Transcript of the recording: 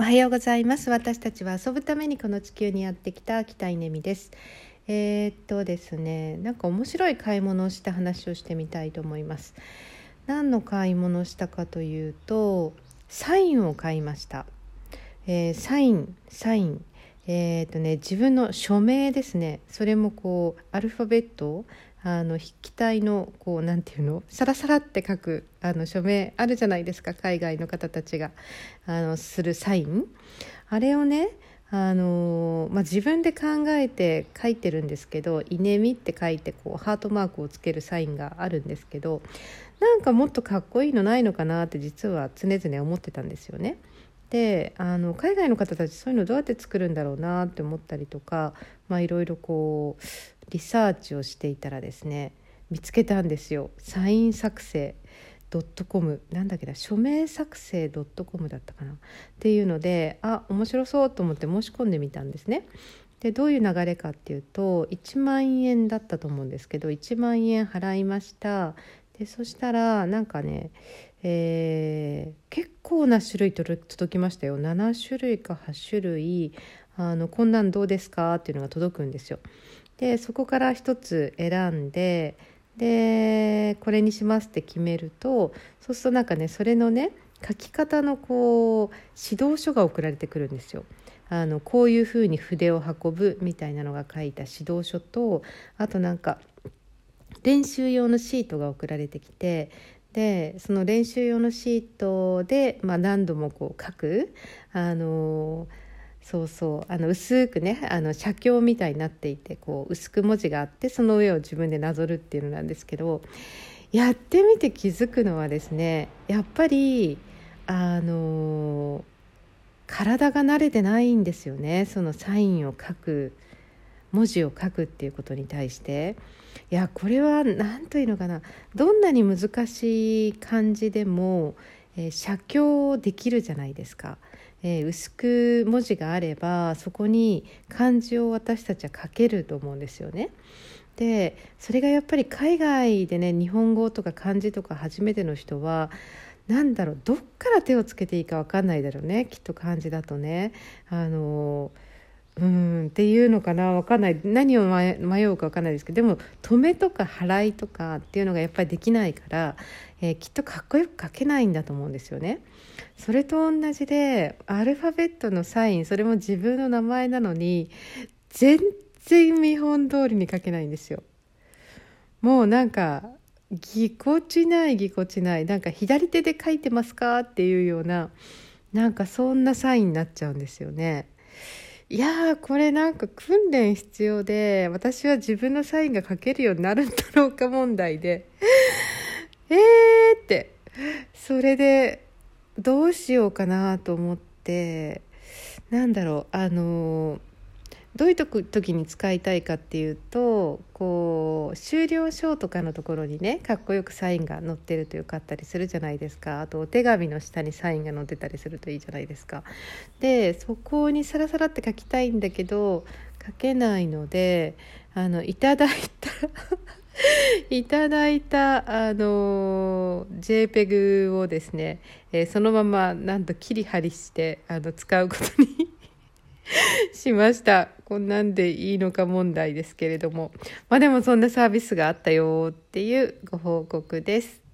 おはようございます。私たちは遊ぶためにこの地球にやってきた北稲美です。えー、っとですねなんか面白い買い物をした話をしてみたいと思います。何の買い物をしたかというとサインを買いました、えー、サインサイン。えーとね、自分の署名ですね。それもこうアルファベットあの筆記体のこうなんていうの？サラサラって書くあの署名あるじゃないですか。海外の方たちがあのするサイン。あれをねあのまあ、自分で考えて書いてるんですけど「稲見」って書いてこうハートマークをつけるサインがあるんですけどなんかもっとかっこいいのないのかなって実は常々思ってたんですよね。であの海外の方たちそういうのどうやって作るんだろうなって思ったりとかいろいろこうリサーチをしていたらですね見つけたんですよ。サイン作成ドットコム。なんだっけな署名作成ドットコムだったかな。っていうのであ面白そうと思って申し込んでみたんですね。でどういう流れかっていうと1万円だったと思うんですけど1万円払いました。でそしたらなんかね、えー、結構な種類届きましたよ7種類か8種類あのこんなんどうですかっていうのが届くんですよ。でそこから一つ選んででこれにしますって決めるとそうするとなんかねそれのね書き方のこう指導書が送られてくるんですよ。あのこういうふうに筆を運ぶみたいなのが書いた指導書とあとなんか練習用のシートが送られてきてでその練習用のシートで、まあ、何度もこう書く。あのそうそう。あの薄くねあの写経みたいになっていてこう薄く文字があってその上を自分でなぞるっていうのなんですけどやってみて気づくのはですねやっぱりあの体が慣れてないんですよね。そのサインを書く。文字を書くっていうことに対していやこれは何というのかなどんなに難しい漢字でも、えー、写経できるじゃないですか。えー、薄く文字があればそこに漢字を私たちは書けると思うんですよね。でそれがやっぱり海外でね日本語とか漢字とか初めての人は何だろうどっから手をつけていいか分かんないだろうねきっと漢字だとね。あのうんっていうのかな分かんない何を迷うか分かんないですけどでも止めとか払いとかっていうのがやっぱりできないから、えー、きっとかっこよく書けないんだと思うんですよね。それと同じでアルファベットのサインそれも自分の名前なのに全然見本通りに書けないんですよ。もうなんかぎこちないぎこちないなんか左手で書いてますかっていうようななんかそんなサインになっちゃうんですよね。いやーこれなんか訓練必要で私は自分のサインが書けるようになるんだろうか問題で。えーって。それでどうしようかなと思って。なんだろうあのどういう時に使いたいかっていうとこう終了書とかのところにねかっこよくサインが載ってるとよかったりするじゃないですかあとお手紙の下にサインが載ってたりするといいじゃないですか。でそこにサラサラって書きたいんだけど書けないのであのいただいた いただいたあの JPEG をですね、えー、そのままなんと切り張りしてあの使うことにしました。こんなんでいいのか問題ですけれども。まあでもそんなサービスがあったよっていうご報告です。